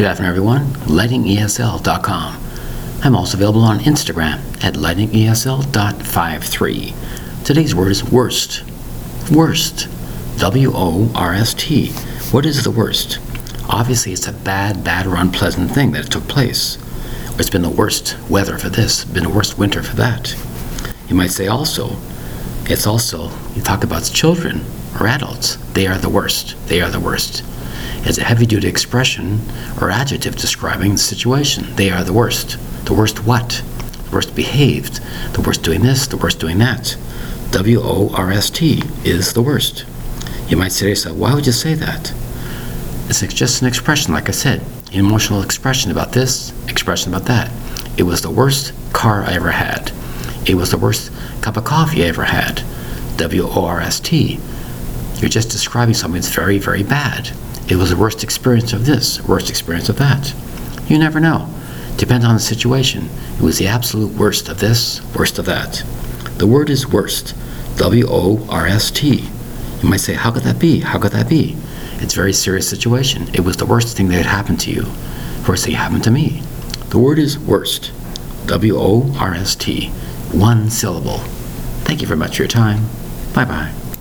Good afternoon, everyone. LightingESL.com. I'm also available on Instagram at lightingesl.53. Today's word is worst. Worst. W O R S T. What is the worst? Obviously, it's a bad, bad or unpleasant thing that took place. It's been the worst weather for this, been the worst winter for that. You might say also, it's also, you talk about children or adults. They are the worst. They are the worst. It's a heavy duty expression or adjective describing the situation. They are the worst. The worst what? The worst behaved. The worst doing this. The worst doing that. W O R S T is the worst. You might say to yourself, why would you say that? It's just an expression, like I said, an emotional expression about this, expression about that. It was the worst car I ever had. It was the worst cup of coffee I ever had. W O R S T. You're just describing something that's very, very bad. It was the worst experience of this, worst experience of that. You never know. Depends on the situation. It was the absolute worst of this, worst of that. The word is worst. W O R S T. You might say, how could that be? How could that be? It's a very serious situation. It was the worst thing that had happened to you. Worst thing happened to me. The word is worst. W O R S T. One syllable. Thank you very much for your time. Bye bye.